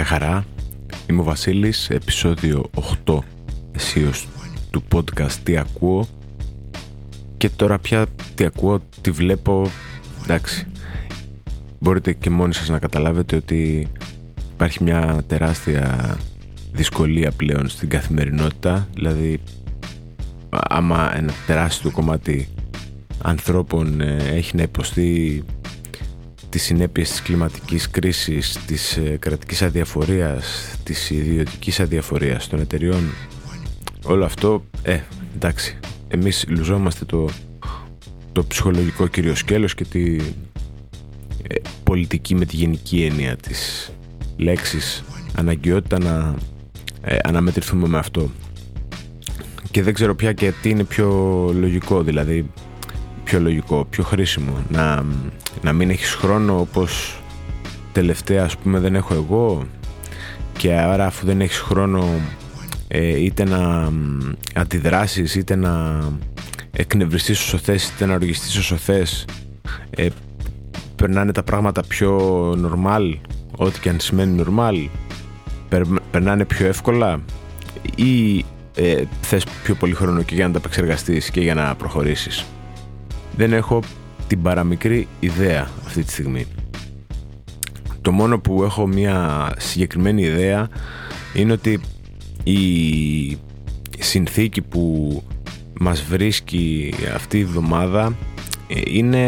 Γεια χαρά, είμαι ο Βασίλης, επεισόδιο 8 εσείως του podcast «Τι ακούω» και τώρα πια τι ακούω, τι βλέπω, εντάξει. Μπορείτε και μόνοι σας να καταλάβετε ότι υπάρχει μια τεράστια δυσκολία πλέον στην καθημερινότητα, δηλαδή άμα ένα τεράστιο κομμάτι ανθρώπων ε, έχει να υποστεί τις συνέπειες της κλιματικής κρίσης, της ε, κρατικής αδιαφορίας, της ιδιωτικής αδιαφορίας των εταιριών. Όλο αυτό, ε, εντάξει εμείς λουζόμαστε το, το ψυχολογικό κύριο σκέλος και τη ε, πολιτική με τη γενική έννοια της λέξης. Αναγκαιότητα να ε, αναμετρηθούμε με αυτό. Και δεν ξέρω πια και τι είναι πιο λογικό δηλαδή πιο λογικό, πιο χρήσιμο να, να μην έχεις χρόνο όπως τελευταία ας πούμε δεν έχω εγώ. Και άρα αφού δεν έχεις χρόνο ε, είτε να αντιδράσεις είτε να εκνευριστείς όσο θες είτε να οργιστείς όσο θες ε, περνάνε τα πράγματα πιο normal ό,τι και αν σημαίνει normal περνάνε πιο εύκολα ή ε, θες πιο πολύ χρόνο και για να τα επεξεργαστείς και για να προχωρήσεις δεν έχω την παραμικρή ιδέα αυτή τη στιγμή. Το μόνο που έχω μια συγκεκριμένη ιδέα είναι ότι η συνθήκη που μας βρίσκει αυτή η εβδομάδα ε, είναι,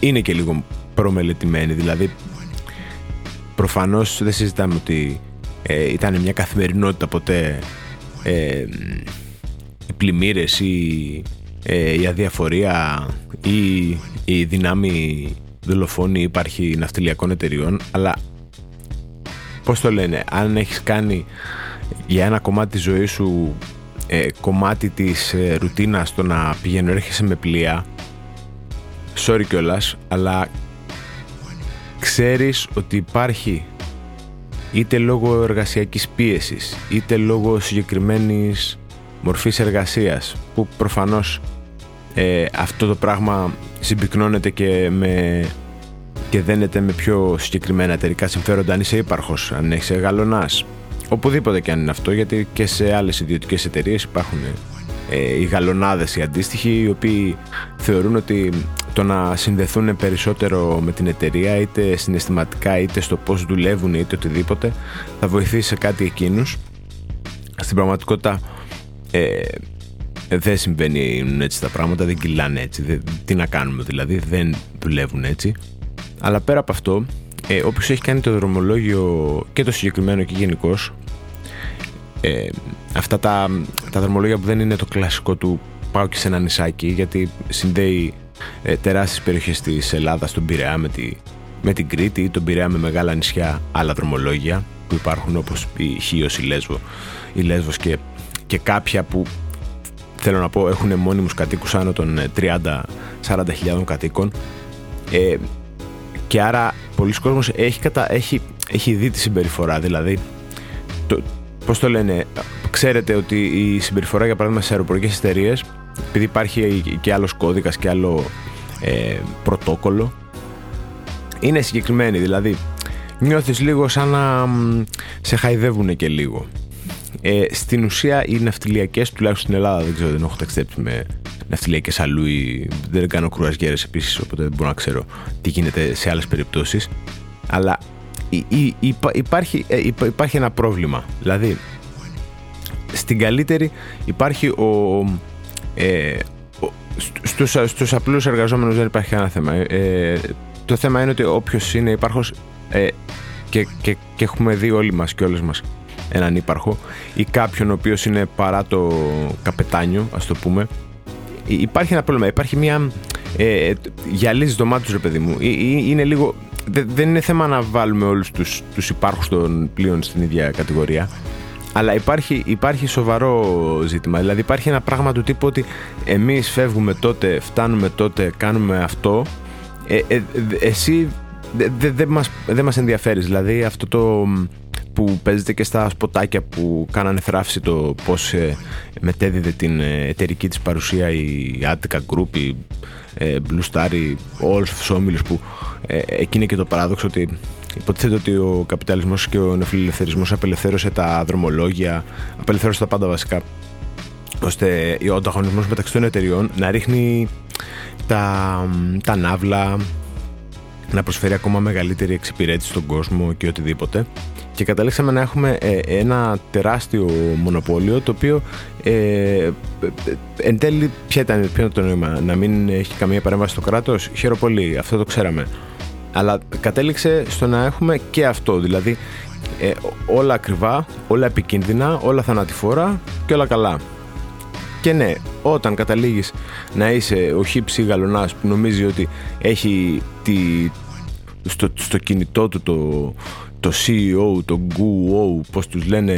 είναι και λίγο προμελετημένη. Δηλαδή προφανώς δεν συζητάμε ότι ε, ήταν μια καθημερινότητα ποτέ ε, οι πλημμύρες ή ε, η αδιαφορία ή η δυνάμει δολοφόνη υπάρχει ναυτιλιακών εταιριών αλλά πώς το λένε αν έχεις κάνει για ένα κομμάτι της ζωής σου ε, κομμάτι της ε, ρουτίνας το να πηγαίνω έρχεσαι με πλοία sorry κιόλας αλλά ξέρεις ότι υπάρχει είτε λόγω εργασιακής πίεσης είτε λόγω συγκεκριμένης μορφής εργασίας που προφανώς ε, αυτό το πράγμα συμπυκνώνεται και, με, και δένεται με πιο συγκεκριμένα εταιρικά συμφέροντα αν είσαι ύπαρχος, αν έχεις γαλονάς. Οπουδήποτε και αν είναι αυτό γιατί και σε άλλες ιδιωτικές εταιρείες υπάρχουν ε, οι γαλονάδες οι αντίστοιχοι οι οποίοι θεωρούν ότι το να συνδεθούν περισσότερο με την εταιρεία είτε συναισθηματικά είτε στο πώς δουλεύουν είτε οτιδήποτε θα βοηθήσει σε κάτι εκείνους. Στην πραγματικότητα ε, δεν συμβαίνουν έτσι τα πράγματα, δεν κυλάνε έτσι. τι να κάνουμε δηλαδή, δεν δουλεύουν έτσι. Αλλά πέρα από αυτό, ε, όποιος έχει κάνει το δρομολόγιο και το συγκεκριμένο και γενικώ, ε, αυτά τα, τα δρομολόγια που δεν είναι το κλασικό του πάω και σε ένα νησάκι, γιατί συνδέει ε, τεράστιες περιοχές της Ελλάδας, τον Πειραιά με, τη, με την Κρήτη ή τον Πειραιά με μεγάλα νησιά, άλλα δρομολόγια που υπάρχουν όπως η Χίος, η Λέσβο, η Λέσβος και, και κάποια που θέλω να πω έχουν μόνιμους κατοίκους άνω των 30-40 ε, χιλιάδων κατοίκων. Ε, και άρα πολλοί κόσμος έχει, κατα... έχει, έχει δει τη συμπεριφορά δηλαδή το, πώς το λένε ξέρετε ότι η συμπεριφορά για παράδειγμα σε αεροπορικές εταιρείες, επειδή υπάρχει και άλλος κώδικας και άλλο ε, πρωτόκολλο είναι συγκεκριμένη δηλαδή νιώθεις λίγο σαν να σε χαϊδεύουν και λίγο ε, στην ουσία οι ναυτιλιακές, τουλάχιστον στην Ελλάδα, δεν ξέρω, δεν έχω ταξιδέψει με ναυτιλιακές αλλού ή δεν κάνω κρουαζιέρες επίσης, οπότε δεν μπορώ να ξέρω τι γίνεται σε άλλες περιπτώσεις. Αλλά υπάρχει, ε, υπάρχει ένα πρόβλημα. Δηλαδή, στην καλύτερη υπάρχει ο, ε, στους, στους απλούς εργαζόμενους δεν υπάρχει κανένα θέμα. Ε, το θέμα είναι ότι όποιος είναι υπάρχος ε, και, και, και έχουμε δει όλοι μας και όλες μας έναν ύπαρχο ή κάποιον ο οποίος είναι παρά το καπετάνιο ας το πούμε υπάρχει ένα πρόβλημα, υπάρχει μια ε, γυαλίζει το μάτι τους ρε παιδί μου είναι λίγο, δεν είναι θέμα να βάλουμε όλους τους, τους υπάρχους των πλοίων στην ίδια κατηγορία αλλά υπάρχει, υπάρχει σοβαρό ζήτημα. Δηλαδή υπάρχει ένα πράγμα του τύπου ότι εμείς φεύγουμε τότε, φτάνουμε τότε, κάνουμε αυτό. Ε, ε, εσύ δεν δε, δε μας, δε μας ενδιαφέρεις. Δηλαδή αυτό το που παίζεται και στα σποτάκια που κάνανε θράψη το πώς ε, μετέδιδε την ε, εταιρική της παρουσία η Attica Group, η ε, Blue Star, οι, όλους τους όμιλους που ε, εκεί είναι και το παράδοξο ότι υποτίθεται ότι ο καπιταλισμός και ο νεοφιλελευθερισμός απελευθέρωσε τα δρομολόγια, απελευθέρωσε τα πάντα βασικά, ώστε ο ανταγωνισμός μεταξύ των εταιριών να ρίχνει τα, τα ναύλα, να προσφέρει ακόμα μεγαλύτερη εξυπηρέτηση στον κόσμο και οτιδήποτε και καταλήξαμε να έχουμε ε, ένα τεράστιο μονοπόλιο το οποίο ε, ε, εν τέλει ποια ήταν, ποιο ήταν το νόημα να μην έχει καμία παρέμβαση στο κράτος; Χαίρομαι πολύ, αυτό το ξέραμε. Αλλά κατέληξε στο να έχουμε και αυτό δηλαδή ε, όλα ακριβά, όλα επικίνδυνα, όλα θανατηφόρα και όλα καλά. Και ναι, όταν καταλήγεις να είσαι ο χύψη γαλονάς που νομίζει ότι έχει τη, στο, στο κινητό του το, το CEO, το COO, πώς τους λένε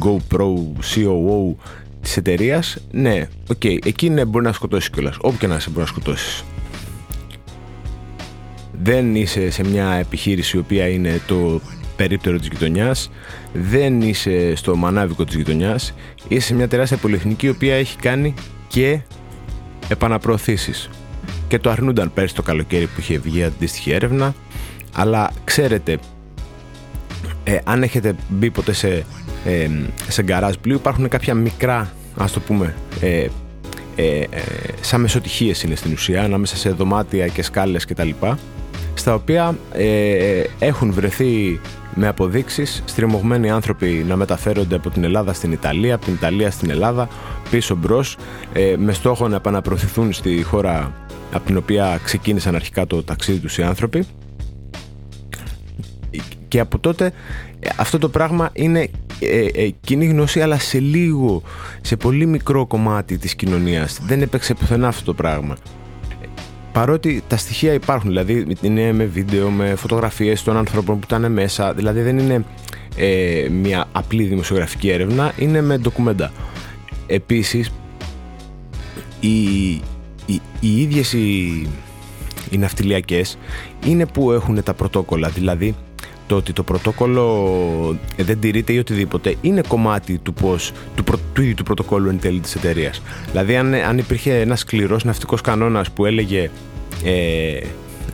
GoPro, COO της εταιρείας, ναι, OK, okay, εκεί ναι, μπορεί να σκοτώσεις κιόλας. Όπου και να είσαι μπορεί να σκοτώσεις. Δεν είσαι σε μια επιχείρηση η οποία είναι το περίπτερο της γειτονιάς, δεν είσαι στο μανάβικο της γειτονιάς, είσαι σε μια τεράστια πολυεθνική η οποία έχει κάνει και επαναπροωθήσεις. Και το αρνούνταν πέρσι το καλοκαίρι που είχε βγει αντίστοιχη έρευνα, αλλά ξέρετε ε, αν έχετε μπει ποτέ σε, ε, σε γκαράζ πλοίου υπάρχουν κάποια μικρά ας το πούμε ε, ε, ε, σαν μεσοτυχίες είναι στην ουσία ανάμεσα σε δωμάτια και σκάλες και τα λοιπά στα οποία ε, έχουν βρεθεί με αποδείξεις στριμωγμένοι άνθρωποι να μεταφέρονται από την Ελλάδα στην Ιταλία, από την Ιταλία στην Ελλάδα, πίσω μπρος, ε, με στόχο να επαναπροωθηθούν στη χώρα από την οποία ξεκίνησαν αρχικά το ταξίδι τους οι άνθρωποι και από τότε ε, αυτό το πράγμα είναι ε, ε, κοινή γνώση αλλά σε λίγο, σε πολύ μικρό κομμάτι της κοινωνίας. Δεν έπαιξε πουθενά αυτό το πράγμα. Παρότι τα στοιχεία υπάρχουν, δηλαδή είναι με βίντεο, με φωτογραφίες των ανθρώπων που ήταν μέσα, δηλαδή δεν είναι ε, μια απλή δημοσιογραφική έρευνα, είναι με ντοκουμέντα. Επίσης, οι, οι, οι ίδιες οι, οι ναυτιλιακές είναι που έχουν τα πρωτόκολλα, δηλαδή το ότι το πρωτόκολλο ε, δεν τηρείται ή οτιδήποτε είναι κομμάτι του, πώς, του, προ, του ίδιου του πρωτοκόλλου εν τέλει της εταιρείας. Δηλαδή αν, αν υπήρχε ένας σκληρός ναυτικός κανόνας που έλεγε ε,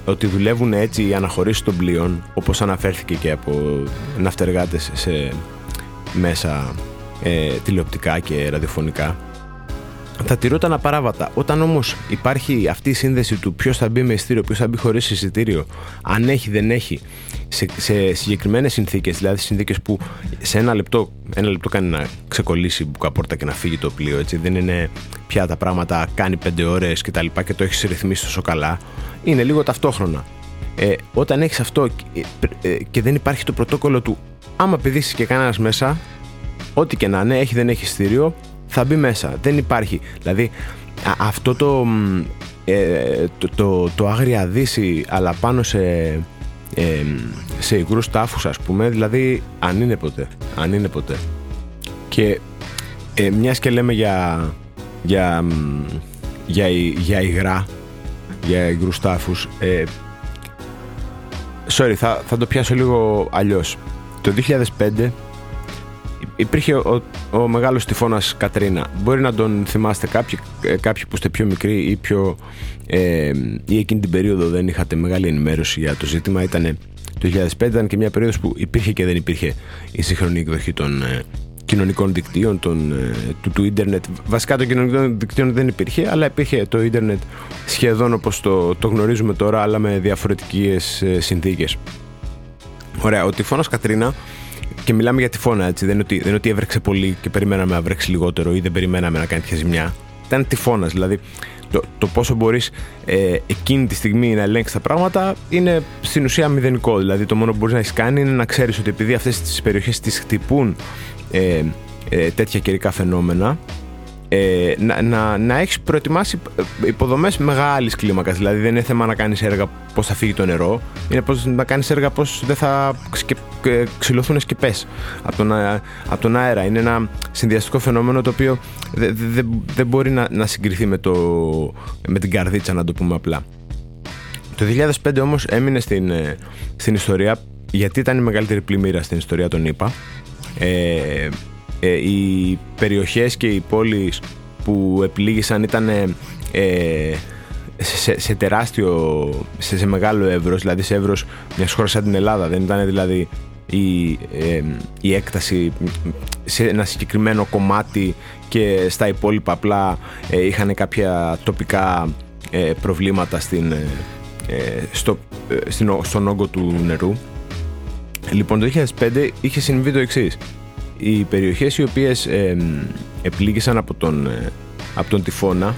ότι δουλεύουν έτσι οι αναχωρήσεις των πλοίων όπως αναφέρθηκε και από ναυτεργάτες σε μέσα ε, τηλεοπτικά και ραδιοφωνικά θα τηρούταν απαράβατα. Όταν όμως υπάρχει αυτή η σύνδεση του ποιος θα μπει με εισιτήριο, ποιος θα μπει χωρίς εισιτήριο, αν έχει, δεν έχει, σε, σε συγκεκριμένες συνθήκες, δηλαδή συνθήκες που σε ένα λεπτό, ένα λεπτό κάνει να ξεκολλήσει μπουκαπόρτα και να φύγει το πλοίο, έτσι. Δεν είναι πια τα πράγματα, κάνει πέντε ώρες και τα λοιπά και το έχεις ρυθμίσει τόσο καλά. Είναι λίγο ταυτόχρονα. Ε, όταν έχεις αυτό ε, ε, και δεν υπάρχει το πρωτόκολλο του, άμα πηδήσεις και κανένας μέσα, ό,τι και να είναι, έχει δεν έχει εισιτήριο, θα μπει μέσα. Δεν υπάρχει. Δηλαδή αυτό το, ε, το, το, το άγρια δύση αλλά πάνω σε, ε, σε υγρούς τάφους ας πούμε δηλαδή αν είναι ποτέ. Αν είναι ποτέ. Και ε, μιας και λέμε για, για, για, για υγρά για υγρούς τάφους ε, sorry θα, θα το πιάσω λίγο αλλιώς το 2005 υπήρχε ο, ο μεγάλος τυφώνας Κατρίνα. Μπορεί να τον θυμάστε κάποιοι, ε, κάποιοι που είστε πιο μικροί ή, πιο, ε, ή εκείνη την περίοδο δεν είχατε μεγάλη ενημέρωση για το ζήτημα. Ήταν το 2005, ήταν και μια περίοδος που υπήρχε και δεν υπήρχε η σύγχρονη εκδοχή των ε, κοινωνικών δικτύων, των, ε, του, του ίντερνετ. Βασικά των κοινωνικών δικτύων δεν υπήρχε, αλλά υπήρχε το ίντερνετ σχεδόν όπως το, το γνωρίζουμε τώρα, αλλά με διαφορετικές ε, συνθήκες. Ωραία, ο τυφώνας Κατρίνα και μιλάμε για τυφώνα, έτσι. Δεν είναι, ότι, δεν είναι ότι έβρεξε πολύ και περιμέναμε να βρέξει λιγότερο ή δεν περιμέναμε να κάνει πια ζημιά. Ήταν τυφώνας. Δηλαδή, το, το πόσο μπορείς ε, εκείνη τη στιγμή να ελέγξεις τα πράγματα είναι στην ουσία μηδενικό. Δηλαδή, το μόνο που μπορείς να έχεις κάνει είναι να ξέρεις ότι επειδή αυτές τις περιοχές τις χτυπούν ε, ε, τέτοια καιρικά φαινόμενα, ε, να, να, να έχεις προετοιμάσει υποδομές μεγάλης κλίμακας. Δηλαδή δεν είναι θέμα να κάνεις έργα πώς θα φύγει το νερό, είναι πώς, να κάνεις έργα πώς δεν θα ξυλωθούν σκεπές από, τον, από τον αέρα. Είναι ένα συνδυαστικό φαινόμενο το οποίο δεν δε, δε μπορεί να, να συγκριθεί με, το, με την καρδίτσα, να το πούμε απλά. Το 2005 όμως έμεινε στην, ε, στην ιστορία γιατί ήταν η μεγαλύτερη πλημμύρα στην ιστορία των ΗΠΑ. Ε, ε, οι περιοχές και οι πόλεις που επλήγησαν ήταν ε, σε σε, σε τεράστιο, σε, σε μεγάλο εύρος, δηλαδή σε εύρος μιας χώρας σαν την Ελλάδα. Δεν ήταν δηλαδή η, η έκταση σε ένα συγκεκριμένο κομμάτι και στα υπόλοιπα απλά ε, είχαν κάποια τοπικά ε, προβλήματα στην, ε, στο, στην, στον όγκο του νερού. Λοιπόν, το 2005 είχε συμβεί το εξής. Οι περιοχές οι οποίες ε, επλήγησαν από τον, από τον τυφώνα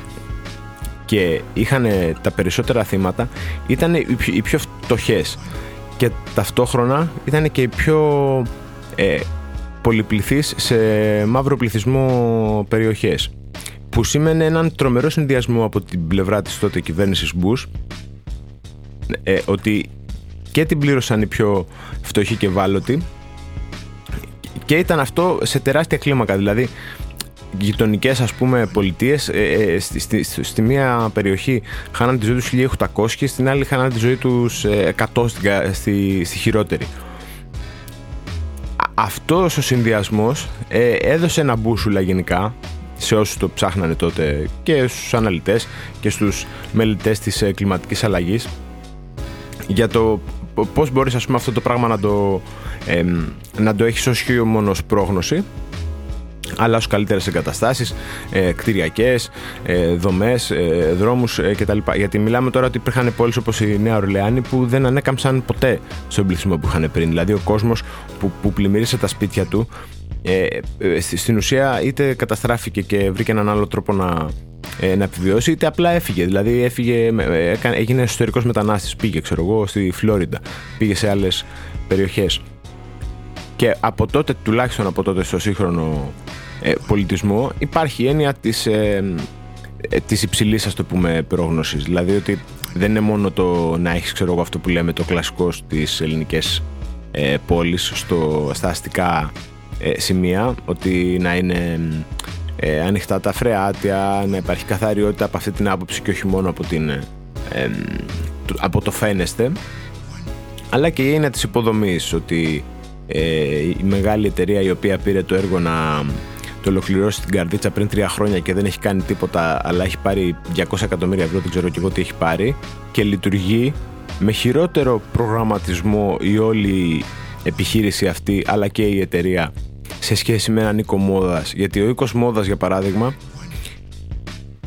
και είχαν τα περισσότερα θύματα ήταν οι πιο, οι πιο φτωχές. Και ταυτόχρονα ήταν και οι πιο ε, πολυπληθείς σε μαύρο πληθυσμό περιοχές που σήμαινε έναν τρομερό συνδυασμό από την πλευρά της τότε κυβέρνησης Bush ε, ότι και την πλήρωσαν οι πιο φτωχοί και ευάλωτοι και ήταν αυτό σε τεράστια κλίμακα. Δηλαδή γειτονικές ας πούμε πολιτείες ε, ε, στη, στη, στη, μία περιοχή χάναν τη ζωή τους 1800 και στην άλλη χάναν τη ζωή τους 100 στη, στη χειρότερη. Αυτός ο συνδυασμός ε, έδωσε ένα μπούσουλα γενικά σε όσους το ψάχνανε τότε και στους αναλυτές και στους μελετές της ε, κλιματικής αλλαγής για το πώς μπορείς ας πούμε αυτό το πράγμα να το, ε, να το έχεις ως μόνος πρόγνωση αλλά ως καλύτερες εγκαταστάσεις, ε, κτηριακές, ε, δομές, ε, δρόμους ε, κτλ. Γιατί μιλάμε τώρα ότι υπήρχαν πόλεις όπως η Νέα Ορλεάνη που δεν ανέκαμψαν ποτέ στον πληθυσμό που είχαν πριν. Δηλαδή ο κόσμος που, που πλημμύρισε τα σπίτια του ε, ε στην ουσία είτε καταστράφηκε και βρήκε έναν άλλο τρόπο να, ε, να επιβιώσει, είτε απλά έφυγε. Δηλαδή έφυγε, έγινε εσωτερικός μετανάστης. Πήγε, ξέρω εγώ, στη Φλόριντα. Πήγε σε άλλες περιοχές. Και από τότε, τουλάχιστον από τότε στο σύγχρονο ε, πολιτισμό υπάρχει η έννοια της, ε, ε, της υψηλής ας το πούμε πρόγνωσης δηλαδή ότι δεν είναι μόνο το να έχεις ξέρω εγώ αυτό που λέμε το κλασικό στις ελληνικές ε, πόλεις στο, στα αστικά ε, σημεία ότι να είναι ε, ανοιχτά τα φρεάτια να υπάρχει καθαριότητα από αυτή την άποψη και όχι μόνο από, την, από το φαίνεστε. Αλλά και η έννοια της υποδομής ότι η μεγάλη εταιρεία η οποία πήρε το έργο να το ολοκληρώσει την καρδίτσα πριν τρία χρόνια και δεν έχει κάνει τίποτα, αλλά έχει πάρει 200 εκατομμύρια ευρώ, δεν ξέρω και εγώ τι έχει πάρει, και λειτουργεί με χειρότερο προγραμματισμό η όλη επιχείρηση αυτή, αλλά και η εταιρεία σε σχέση με έναν οίκο μόδας. Γιατί ο οίκος μόδας, για παράδειγμα,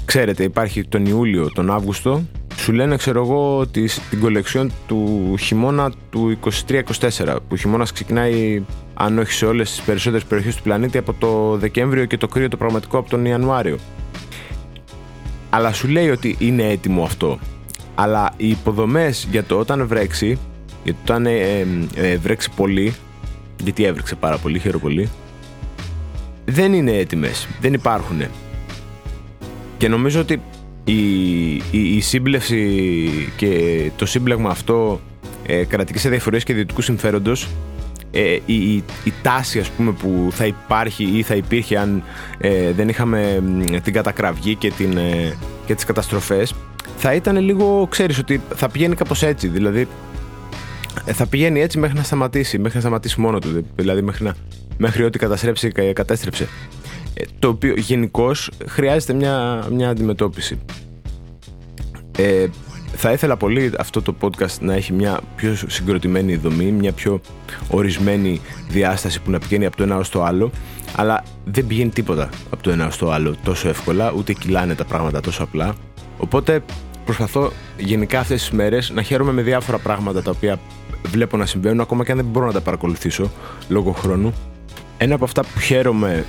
ξέρετε, υπάρχει τον Ιούλιο, τον Αύγουστο, σου λένε, ξέρω εγώ, ότι την κολεξιόν του χειμώνα του 23-24, που ο χειμώνας ξεκινάει αν όχι σε όλες τις περισσότερες περιοχές του πλανήτη, από το Δεκέμβριο και το κρύο το πραγματικό από τον Ιανουάριο. Αλλά σου λέει ότι είναι έτοιμο αυτό. Αλλά οι υποδομές για το όταν βρέξει, γιατί όταν ε, ε, ε, βρέξει πολύ, γιατί έβρεξε πάρα πολύ, χαίρομαι πολύ, δεν είναι έτοιμες. Δεν υπάρχουν. Και νομίζω ότι η, η, η σύμπλευση και το σύμπλεγμα αυτό ε, κρατική αδιαφορία και ιδιωτικού συμφέροντος ε, η, η, τάση ας πούμε που θα υπάρχει ή θα υπήρχε αν ε, δεν είχαμε την κατακραυγή και, την, ε, και τις καταστροφές θα ήταν λίγο, ξέρεις ότι θα πηγαίνει κάπως έτσι δηλαδή ε, θα πηγαίνει έτσι μέχρι να σταματήσει μέχρι να σταματήσει μόνο του δηλαδή μέχρι, να, μέχρι ό,τι καταστρέψει και κατέστρεψε ε, το οποίο γενικώς χρειάζεται μια, μια αντιμετώπιση ε, θα ήθελα πολύ αυτό το podcast να έχει μια πιο συγκροτημένη δομή, μια πιο ορισμένη διάσταση που να πηγαίνει από το ένα ως το άλλο, αλλά δεν πηγαίνει τίποτα από το ένα ως το άλλο τόσο εύκολα, ούτε κυλάνε τα πράγματα τόσο απλά. Οπότε προσπαθώ γενικά αυτές τις μέρες να χαίρομαι με διάφορα πράγματα τα οποία βλέπω να συμβαίνουν, ακόμα και αν δεν μπορώ να τα παρακολουθήσω λόγω χρόνου. Ένα από αυτά που χαίρομαι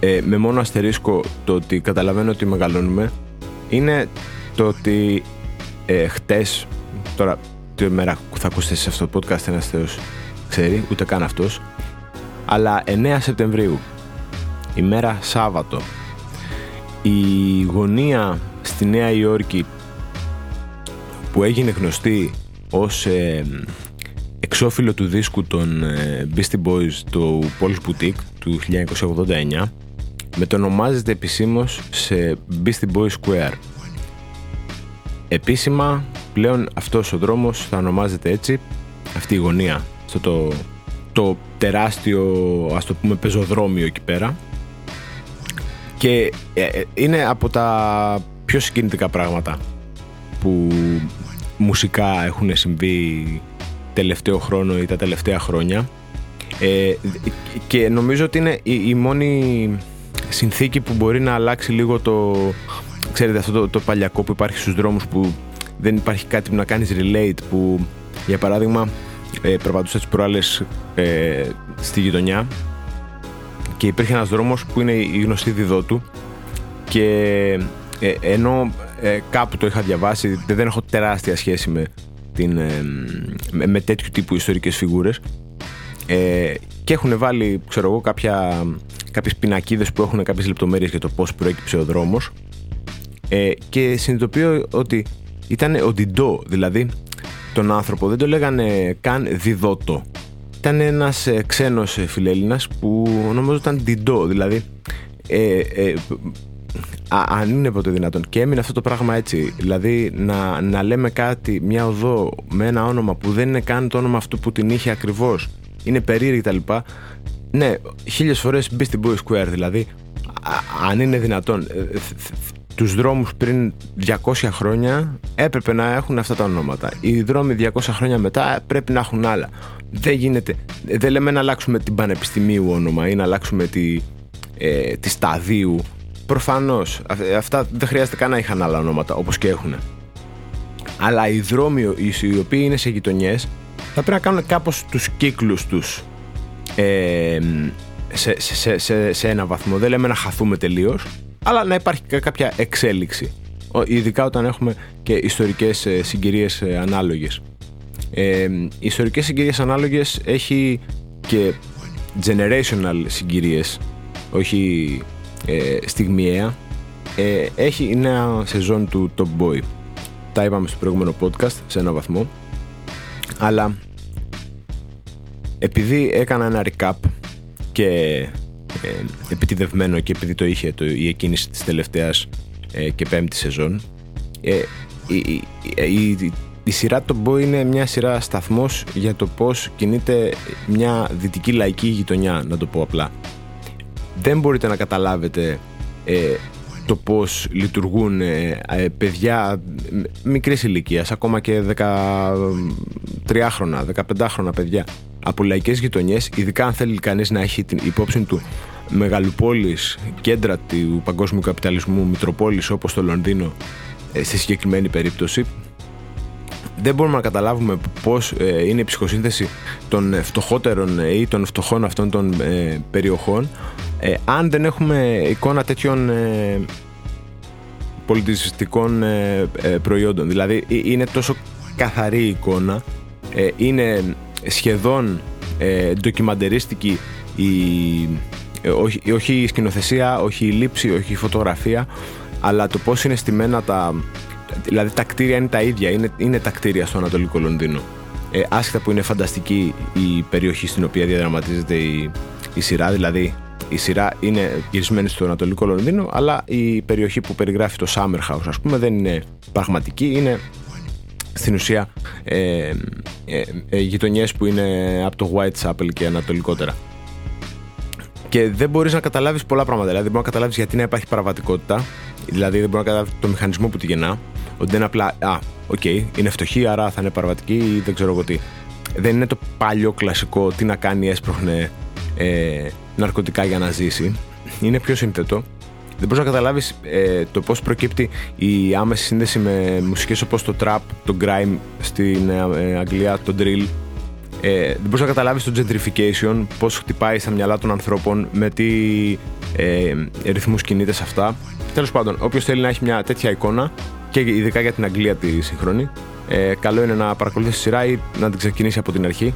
ε, με μόνο αστερίσκο το ότι καταλαβαίνω ότι μεγαλώνουμε είναι το ότι ε, χτες, τώρα τη μέρα που θα ακούσετε σε αυτό το podcast ένας θεός ξέρει, ούτε καν αυτός, αλλά 9 Σεπτεμβρίου, ημέρα Σάββατο, η γωνία στη Νέα Υόρκη που έγινε γνωστή ως ε, εξώφυλλο του δίσκου των ε, Beastie Boys του Paul's Boutique του 1989 μετονομάζεται επισήμως σε Beastie Boys Square. Επίσημα πλέον αυτός ο δρόμος θα ονομάζεται έτσι, αυτή η γωνία, στο το, το τεράστιο ας το πούμε πεζοδρόμιο εκεί πέρα. Και ε, ε, είναι από τα πιο συγκινητικά πράγματα που μουσικά έχουν συμβεί τελευταίο χρόνο ή τα τελευταία χρόνια. Ε, και νομίζω ότι είναι η, μόνη συνθήκη που μπορεί να αλλάξει λίγο το ξέρετε αυτό το, το παλιακό που υπάρχει στους δρόμους που δεν υπάρχει κάτι που να κάνεις relate που για παράδειγμα ε, περπατούσα τις προάλλες ε, στη γειτονιά και υπήρχε ένας δρόμος που είναι η γνωστή διδότου και ε, ενώ ε, κάπου το είχα διαβάσει δεν έχω τεράστια σχέση με, την, ε, με, με, τέτοιου τύπου ιστορικές φιγούρες. Ε, και έχουν βάλει ξέρω εγώ κάποια, κάποιες πινακίδες που έχουν κάποιες λεπτομέρειες για το πώς προέκυψε ο δρόμος. Ε, και συνειδητοποιώ ότι ήταν ο Ντιντό δηλαδή τον άνθρωπο δεν το λέγανε καν διδότο. Ήταν ένας ε, ξένος ε, φιλέλληνας που ονομάζονταν Ντιντό δηλαδή ε, ε, α, αν είναι ποτέ δυνατόν και έμεινε αυτό το πράγμα έτσι δηλαδή να, να λέμε κάτι μια οδό με ένα όνομα που δεν είναι καν το όνομα αυτού που την είχε ακριβώς είναι περίεργη κτλ. Ναι, χίλιες φορές μπει στην Boy Square. Δηλαδή, αν είναι δυνατόν, ε, τους δρόμους πριν 200 χρόνια έπρεπε να έχουν αυτά τα ονόματα. Οι δρόμοι 200 χρόνια μετά πρέπει να έχουν άλλα. Δεν γίνεται. Δεν λέμε να αλλάξουμε την πανεπιστημίου όνομα ή να αλλάξουμε τη, ε, τη σταδίου. Προφανώς. Αυτά δεν χρειάζεται καν να είχαν άλλα ονόματα όπως και έχουν. Αλλά οι δρόμοι οι οποίοι είναι σε γειτονιές θα πρέπει να κάνουν κάπως τους κύκλους τους ε, σε, σε, σε, σε, ένα βαθμό. Δεν λέμε να χαθούμε τελείως, αλλά να υπάρχει κάποια εξέλιξη. Ειδικά όταν έχουμε και ιστορικές ε, συγκυρίες ε, ανάλογες. Ε, οι ιστορικές συγκυρίες ανάλογες έχει και generational συγκυρίες, όχι ε, στιγμιαία. Ε, έχει νέα σεζόν του Top Boy. Τα είπαμε στο προηγούμενο podcast σε ένα βαθμό. Αλλά επειδή έκανα ένα recap και ε, επιτιδευμένο και επειδή το είχε το, η εκκίνηση της τελευταίας ε, και πέμπτη σεζόν ε, η, η, η, σειρά το Boy είναι μια σειρά σταθμός για το πώς κινείται μια δυτική λαϊκή γειτονιά να το πω απλά δεν μπορείτε να καταλάβετε ε, το πώς λειτουργούν ε, ε, παιδιά μικρής ηλικίας, ακόμα και 13 χρόνια, 15 χρόνια παιδιά από λαϊκές γειτονιές, ειδικά αν θέλει κανείς να έχει την υπόψη του μεγαλοπόλεις, κέντρα του παγκόσμιου καπιταλισμού, μητροπόλεις όπως το Λονδίνο ε, στη συγκεκριμένη περίπτωση, δεν μπορούμε να καταλάβουμε πώς είναι η ψυχοσύνθεση των φτωχότερων ή των φτωχών αυτών των περιοχών ε, αν δεν έχουμε εικόνα τέτοιων ε, πολιτιστικών ε, ε, προϊόντων. Δηλαδή είναι τόσο καθαρή η εικόνα, είναι σχεδόν ντοκιμαντερίστικη η, όχι, όχι η σκηνοθεσία, όχι η λήψη, όχι η φωτογραφία, αλλά το πώς είναι στημένα τα... Δηλαδή τα κτίρια είναι τα ίδια, είναι, είναι τα κτίρια στο Ανατολικό Λονδίνο. Ε, άσχετα που είναι φανταστική η περιοχή στην οποία διαδραματίζεται η, η σειρά, δηλαδή η σειρά είναι γυρισμένη στο Ανατολικό Λονδίνο, αλλά η περιοχή που περιγράφει το Summer House, ας πούμε, δεν είναι πραγματική, είναι στην ουσία ε, ε, ε, γειτονιές που είναι από το Whitechapel και ανατολικότερα. Και δεν μπορείς να καταλάβεις πολλά πράγματα. Δηλαδή, δεν μπορείς να καταλάβεις γιατί να υπάρχει παραβατικότητα, δηλαδή δεν μπορείς να καταλάβεις το μηχανισμό που τη γεννά, ότι δεν είναι απλά, α, OK, okay, είναι φτωχή, άρα θα είναι παραβατική ή δεν ξέρω εγώ τι. Δεν είναι το παλιό κλασικό τι να κάνει, έσπροχνε ε, ναρκωτικά για να ζήσει. Είναι πιο σύνθετο. Δεν μπορείς να καταλάβεις ε, το πώς προκύπτει η άμεση σύνδεση με μουσικές όπως το trap, το grime στην ε, Αγγλία, το drill. Ε, δεν μπορείς να καταλάβεις το gentrification, πώς χτυπάει στα μυαλά των ανθρώπων, με τι ε, ρυθμούς κινείται σε αυτά. Τέλος πάντων, όποιος θέλει να έχει μια τέτοια εικόνα και ειδικά για την Αγγλία τη σύγχρονη, ε, καλό είναι να παρακολουθήσει τη σειρά ή να την ξεκινήσει από την αρχή.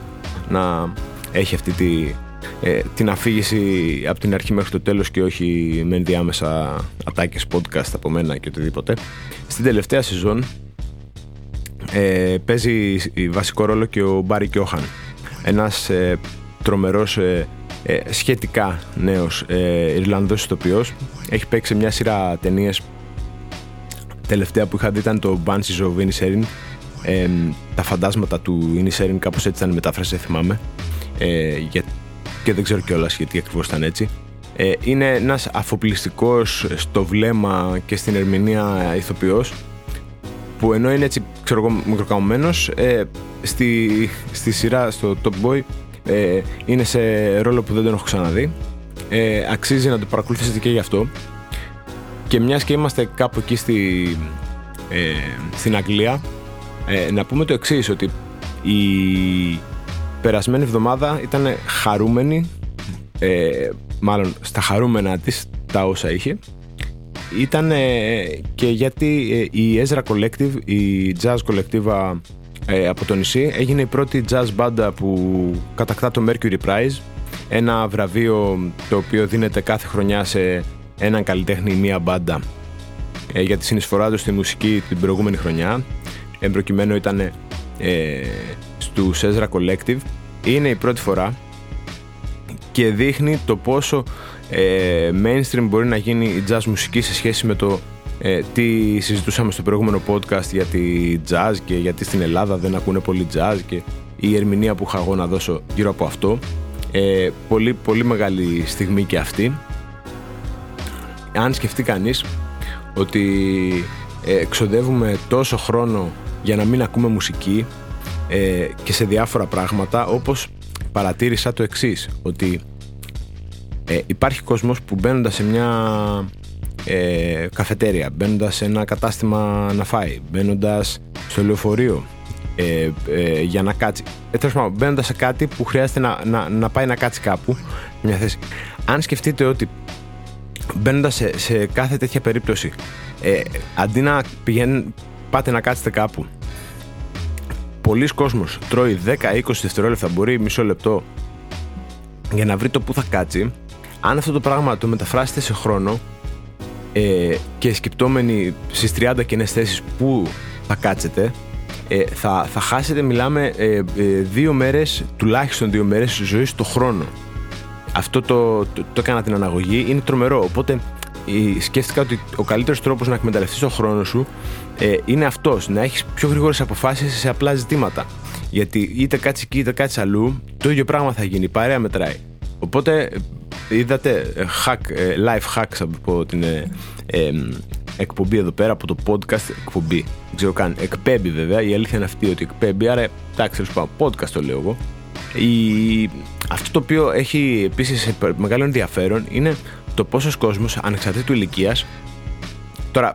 Να έχει αυτή τη ε, την αφήγηση από την αρχή μέχρι το τέλος και όχι με ενδιάμεσα ατάκες podcast από μένα και οτιδήποτε. Στην τελευταία σεζόν ε, παίζει βασικό ρόλο και ο Μπάρι Κιόχαν. Ένας ε, τρομερός ε, ε, σχετικά νέος ε, Ιρλανδός ηθοποιός. Έχει παίξει μια σειρά ταινίες. Τελευταία που είχα δει ήταν το Banshees of Inisherin. Ε, τα φαντάσματα του Inisherin κάπως έτσι ήταν η μετάφραση δεν θυμάμαι. Ε, για και δεν ξέρω κιόλας γιατί ακριβώς ήταν έτσι. Ε, είναι ένας αφοπλιστικός στο βλέμμα και στην ερμηνεία ηθοποιός. Που ενώ είναι έτσι ξέρω εγώ μικροκαμωμένος ε, στη, στη σειρά στο Top Boy ε, είναι σε ρόλο που δεν τον έχω ξαναδεί. Ε, αξίζει να το παρακολουθήσετε και γι' αυτό. Και μιας και είμαστε κάπου εκεί στη, ε, στην Αγγλία ε, να πούμε το εξής ότι η περασμένη εβδομάδα ήταν χαρούμενη ε, μάλλον στα χαρούμενα της τα όσα είχε ήταν και γιατί ε, η Ezra Collective, η jazz collective ε, από το νησί έγινε η πρώτη jazz μπάντα που κατακτά το Mercury Prize. Ένα βραβείο το οποίο δίνεται κάθε χρονιά σε έναν καλλιτέχνη ή μία μπάντα ε, για τη συνεισφορά του στη μουσική την προηγούμενη χρονιά. Εμπροκειμένου ήταν ε, στους Ezra Collective. Είναι η πρώτη φορά και δείχνει το πόσο ε, mainstream μπορεί να γίνει η jazz μουσική σε σχέση με το ε, τι συζητούσαμε στο προηγούμενο podcast για τη jazz και γιατί στην Ελλάδα δεν ακούνε πολύ jazz και η ερμηνεία που είχα εγώ να δώσω γύρω από αυτό. Ε, πολύ, πολύ μεγάλη στιγμή και αυτή. Αν σκεφτεί κανείς ότι ε, ξοδεύουμε τόσο χρόνο για να μην ακούμε μουσική ε, και σε διάφορα πράγματα όπως παρατήρησα το εξής ότι ε, υπάρχει κόσμος που μπαίνοντα σε μια ε, καφετέρια, μπαίνοντας σε ένα κατάστημα να φάει, μπαίνοντας στο λεωφορείο ε, ε, για να κάτσει. Ε, πάντων, μπαίνοντας σε κάτι που χρειάζεται να, να, να πάει να κάτσει κάπου, μια θέση. Αν σκεφτείτε ότι μπαίνοντας σε, σε κάθε τέτοια περίπτωση, ε, αντί να πηγαίνουν, πάτε να κάτσετε κάπου, πολλοί κόσμος τρώει 10-20 δευτερόλεπτα, μπορεί μισό λεπτό για να βρει το που θα κάτσει αν αυτό το πράγμα το μεταφράσετε σε χρόνο ε, και σκεπτόμενοι στις 30 κοινέ θέσεις που θα κάτσετε, ε, θα, θα χάσετε, μιλάμε, ε, ε, δύο μέρες, τουλάχιστον δύο μέρες ζωής το χρόνο. Αυτό το, το, το έκανα την αναγωγή, είναι τρομερό. Οπότε ε, σκέφτηκα ότι ο καλύτερος τρόπος να εκμεταλλευτείς το χρόνο σου ε, είναι αυτός, να έχεις πιο γρήγορες αποφάσεις σε απλά ζητήματα. Γιατί είτε κάτσεις εκεί είτε κάτσεις αλλού, το ίδιο πράγμα θα γίνει. Η παρέα μετράει. Οπότε είδατε ε, hack, ε, live hacks από την ε, εκπομπή εδώ πέρα, από το podcast εκπομπή. Δεν ξέρω καν. Εκπέμπει βέβαια. Η αλήθεια είναι αυτή ότι εκπέμπει. Άρα, εντάξει, τέλο podcast το λέω εγώ. Η... Αυτό το οποίο έχει επίσης μεγάλο ενδιαφέρον είναι το πόσος κόσμος ανεξαρτήτου ηλικίας. Τώρα,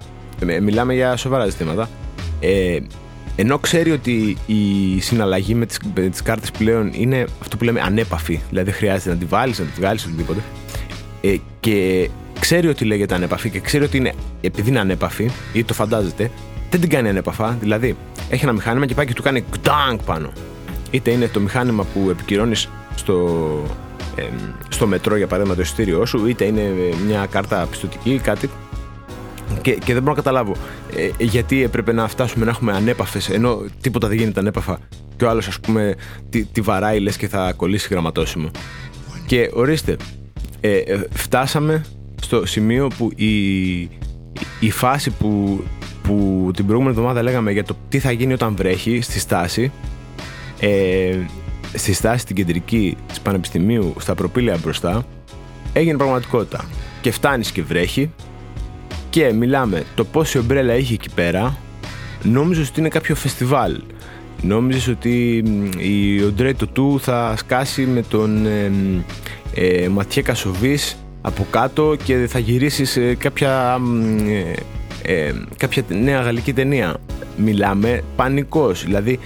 μιλάμε για σοβαρά ζητήματα. Ε, ενώ ξέρει ότι η συναλλαγή με τις, με τις κάρτες πλέον είναι αυτό που λέμε ανέπαφη, δηλαδή χρειάζεται να τη βάλεις, να τη βγάλεις, οτιδήποτε, ε, και ξέρει ότι λέγεται ανέπαφη και ξέρει ότι είναι, επειδή είναι ανέπαφη ή το φαντάζεται, δεν την κάνει ανέπαφα, δηλαδή έχει ένα μηχάνημα και πάει και του κάνει κτάνκ πάνω. Είτε είναι το μηχάνημα που επικυρώνεις στο, ε, στο μετρό για παράδειγμα το εισιτήριό σου, είτε είναι μια κάρτα πιστοτική ή κάτι και, και δεν μπορώ να καταλάβω ε, γιατί έπρεπε να φτάσουμε να έχουμε ανέπαφες, ενώ τίποτα δεν γίνεται ανέπαφα και ο άλλος, ας πούμε, τη, τη βαράει λες και θα κολλήσει γραμματόσημο. Και ορίστε, ε, ε, φτάσαμε στο σημείο που η, η φάση που, που την προηγούμενη εβδομάδα λέγαμε για το τι θα γίνει όταν βρέχει στη στάση ε, στη στάση την κεντρική της Πανεπιστημίου στα προπήλαια μπροστά έγινε πραγματικότητα και φτάνεις και βρέχει και μιλάμε το πόση ομπρέλα είχε εκεί πέρα νόμιζες ότι είναι κάποιο φεστιβάλ. Νόμιζες ότι η Οντρέ του θα σκάσει με τον ε, ε, Ματιέ Κασοβής από κάτω και θα γυρίσεις σε κάποια, ε, ε, κάποια νέα γαλλική ταινία. Μιλάμε πανικός δηλαδή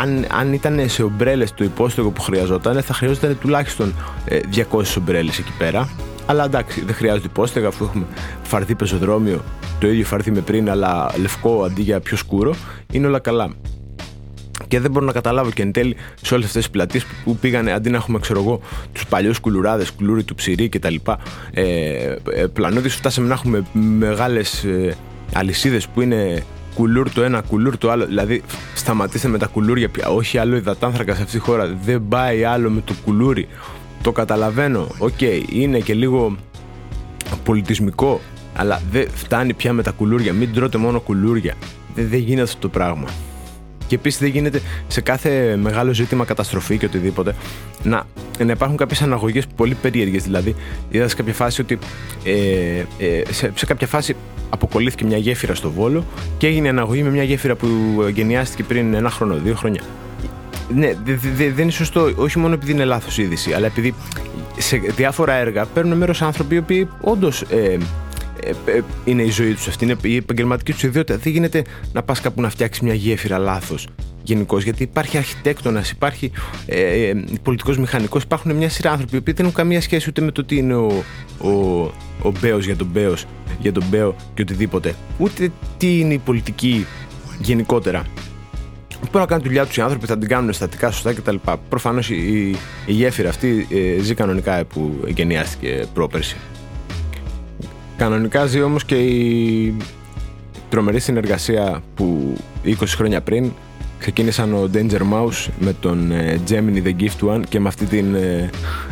αν, αν ήταν σε ομπρέλες το υπόστεγο που χρειαζόταν θα χρειαζόταν τουλάχιστον 200 ε, ομπρέλες εκεί πέρα αλλά εντάξει, δεν χρειάζεται υπόστεγα αφού έχουμε φαρδί πεζοδρόμιο, το ίδιο φαρδί με πριν, αλλά λευκό αντί για πιο σκούρο. Είναι όλα καλά. Και δεν μπορώ να καταλάβω και εν τέλει σε όλες αυτές τις πλατείες που πήγανε αντί να έχουμε, ξέρω εγώ, τους παλιούς κουλουράδες, κουλούρι του ψυρί κτλ. Ε, ε, πλανότη φτάσαμε να έχουμε μεγάλες ε, αλυσίδες που είναι κουλούρ το ένα, κουλούρ το άλλο. Δηλαδή, σταματήστε με τα κουλούρια πια. Όχι άλλο υδατάνθρακα σε αυτή τη χώρα. Δεν πάει άλλο με το κουλούρι. Το καταλαβαίνω. Οκ, είναι και λίγο πολιτισμικό, αλλά δεν φτάνει πια με τα κουλούρια. Μην τρώτε μόνο κουλούρια. Δεν, δεν γίνεται αυτό το πράγμα. Και επίσης δεν γίνεται σε κάθε μεγάλο ζήτημα καταστροφή και οτιδήποτε να, να υπάρχουν κάποιες αναγωγές πολύ περίεργες. Δηλαδή, είδα σε κάποια φάση ότι ε, ε, σε, σε κάποια φάση αποκολλήθηκε μια γέφυρα στο Βόλο και έγινε αναγωγή με μια γέφυρα που εγκαινιάστηκε πριν ένα χρόνο, δύο χρόνια. Ναι, δεν είναι σωστό, όχι μόνο επειδή είναι λάθος είδηση, αλλά επειδή σε διάφορα έργα παίρνουν μέρος άνθρωποι οι οποίοι όντως ε, ε, ε, είναι η ζωή τους αυτή, είναι η επαγγελματική τους ιδιότητα. Δεν γίνεται να πας κάπου να φτιάξεις μια γέφυρα λάθος γενικώς, γιατί υπάρχει αρχιτέκτονας, υπάρχει ε, ε, πολιτικός μηχανικός, υπάρχουν μια σειρά άνθρωποι που δεν έχουν καμία σχέση ούτε με το τι είναι ο, ο, ο Μπέος για τον Μπέος, για τον Μπέο και οτιδήποτε, ούτε τι είναι η πολιτική γενικότερα. Μπορούν να κάνουν τη δουλειά τους οι άνθρωποι, θα την κάνουν στατικά, σωστά κτλ. Προφανώς η, η, γέφυρα αυτή ε, ζει κανονικά που εγκαινιάστηκε πρόπερση. Κανονικά ζει όμως και η τρομερή συνεργασία που 20 χρόνια πριν ξεκίνησαν ο Danger Mouse με τον ε, Gemini The Gift One και με αυτή την ε,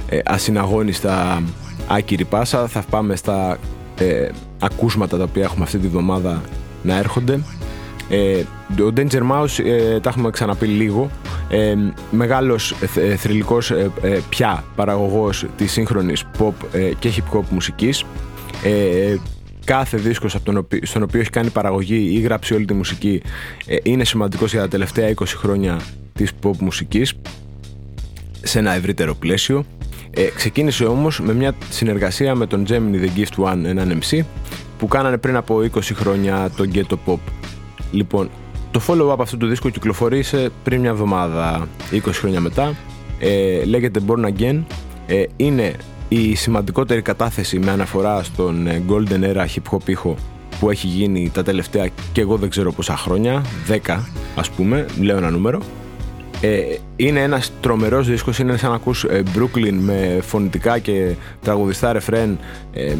ε, ασυναγώνιστα άκυρη πάσα θα πάμε στα ε, ακούσματα τα οποία έχουμε αυτή τη βδομάδα να έρχονται. Ε, ο Danger Mouse ε, τα έχουμε ξαναπεί λίγο ε, μεγάλος ε, θρηλυκός πια παραγωγός της σύγχρονης pop και hip hop μουσικής κάθε δίσκος στον οποίο έχει κάνει παραγωγή ή γράψει όλη τη μουσική ε, είναι σημαντικός για τα τελευταία 20 χρόνια της pop μουσικής σε ένα ευρύτερο πλαίσιο. Ε, ξεκίνησε όμως με μια συνεργασία με τον Gemini The Gift One, έναν MC, που κάνανε πριν από 20 χρόνια τον Ghetto Pop. Λοιπόν, το follow-up αυτού του δίσκου κυκλοφορήσε πριν μια εβδομάδα, 20 χρόνια μετά. Ε, λέγεται Born Again. Ε, είναι η σημαντικότερη κατάθεση με αναφορά στον ε, Golden Era hip hop ήχο που έχει γίνει τα τελευταία και εγώ δεν ξέρω πόσα χρόνια, 10 ας πούμε, λέω ένα νούμερο. Ε, είναι ένας τρομερός δίσκος, είναι σαν να ακούς ε, Brooklyn με φωνητικά και τραγουδιστά ρεφρέν ε,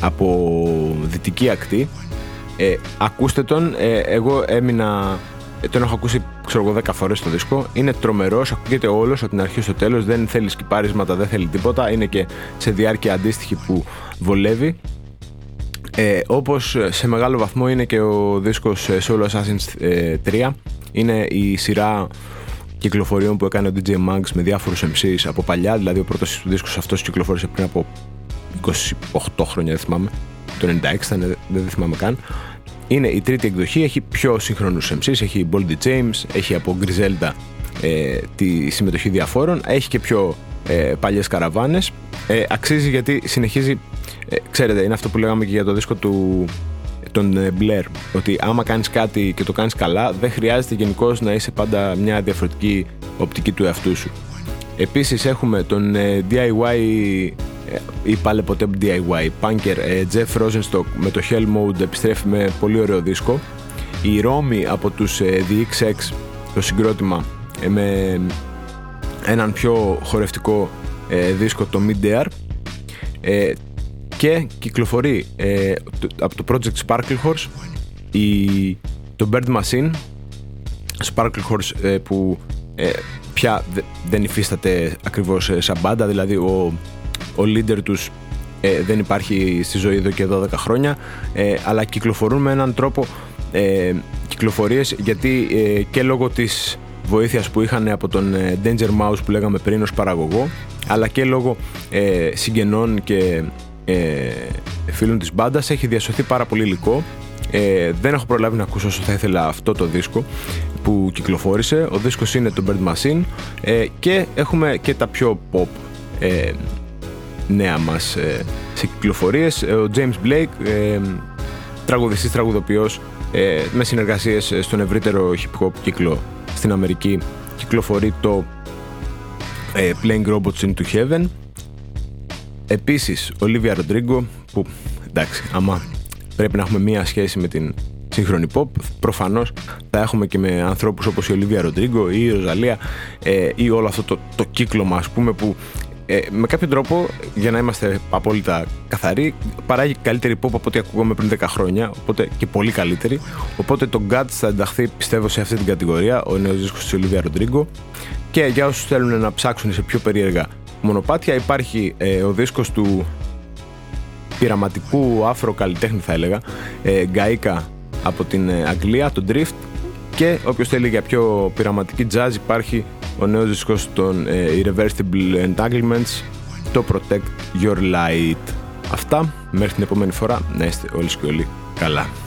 από δυτική ακτή. Ε, ακούστε τον, εγώ έμεινα ε, τον έχω ακούσει ξέρω εγώ 10 φορές το δίσκο. Είναι τρομερός, ακούγεται όλος από την αρχή στο τέλος. Δεν θέλει σκυπάρισματα, δεν θέλει τίποτα. Είναι και σε διάρκεια αντίστοιχη που βολεύει. Ε, όπως σε μεγάλο βαθμό είναι και ο δίσκος ε, Solo Assassins 3. Ε, είναι η σειρά κυκλοφοριών που έκανε ο DJ Mags με διάφορους MCs από παλιά. Δηλαδή ο πρώτος του δίσκος αυτός κυκλοφόρησε πριν από 28 χρόνια, δεν θυμάμαι. Το 96 δεν θυμάμαι καν. Είναι η τρίτη εκδοχή, έχει πιο σύγχρονους MCs, έχει Boldy James, έχει από Griselda ε, τη συμμετοχή διαφόρων, έχει και πιο ε, παλιές καραβάνες. Ε, αξίζει γιατί συνεχίζει, ε, ξέρετε, είναι αυτό που λέγαμε και για το δίσκο του τον ε, Blair, ότι άμα κάνεις κάτι και το κάνεις καλά, δεν χρειάζεται γενικώς να είσαι πάντα μια διαφορετική οπτική του εαυτού σου. Επίσης έχουμε τον DIY ή πάλι ποτέ DIY. Punker, ε, Jeff Rosenstock με το Hell Mode επιστρέφει με πολύ ωραίο δίσκο. Η Ρώμη από τους ε, The XX, το συγκρότημα, ε, με έναν πιο χορευτικό δίσκο, το Mid-Air. Και κυκλοφορεί από το project Sparkle Horse η, το Bird Machine Sparkle Horse που πια δεν υφίσταται ακριβώς σαν μπάντα δηλαδή ο ο leader τους ε, δεν υπάρχει στη ζωή εδώ και 12 χρόνια ε, αλλά κυκλοφορούν με έναν τρόπο ε, κυκλοφορίες γιατί ε, και λόγω της βοήθειας που είχαν από τον ε, Danger Mouse που λέγαμε πριν ως παραγωγό αλλά και λόγω συγγενών και φίλων της μπάντας έχει διασωθεί πάρα πολύ υλικό. Δεν έχω προλάβει να ακούσω όσο θα ήθελα αυτό το δίσκο που κυκλοφόρησε. Ο δίσκος είναι το Bird Machine και έχουμε και τα πιο pop νέα μας ε, σε κυκλοφορίες. Ε, ο James Blake, ε, τραγουδιστής, τραγουδοποιός, ε, με συνεργασίες στον ευρύτερο hip hop κύκλο στην Αμερική, κυκλοφορεί το ε, Playing Robots into Heaven. Επίσης, Olivia Rodrigo, που εντάξει, άμα πρέπει να έχουμε μία σχέση με την σύγχρονη pop. Προφανώς θα έχουμε και με ανθρώπους όπως η Ολίβια Ροντρίγκο ή η Ροζαλία ε, ή όλο αυτό το, το κύκλωμα, ας πούμε, που ε, με κάποιο τρόπο, για να είμαστε απόλυτα καθαροί, παράγει καλύτερη pop από ό,τι ακούγαμε πριν 10 χρόνια, οπότε και πολύ καλύτερη. Οπότε το Guts θα ενταχθεί, πιστεύω, σε αυτή την κατηγορία, ο νέος δίσκος της Ολίβια Ροντρίγκο. Και για όσους θέλουν να ψάξουν σε πιο περίεργα μονοπάτια, υπάρχει ε, ο δίσκος του πειραματικού άφρο καλλιτέχνη, θα έλεγα, ε, Γκαΐκα από την ε, Αγγλία, το Drift. Και όποιος θέλει για πιο πειραματική jazz, υπάρχει ο νέος δίσκος των ε, Irreversible Entanglements, το Protect Your Light. Αυτά, μέχρι την επόμενη φορά, να είστε όλοι και όλοι καλά. καλά.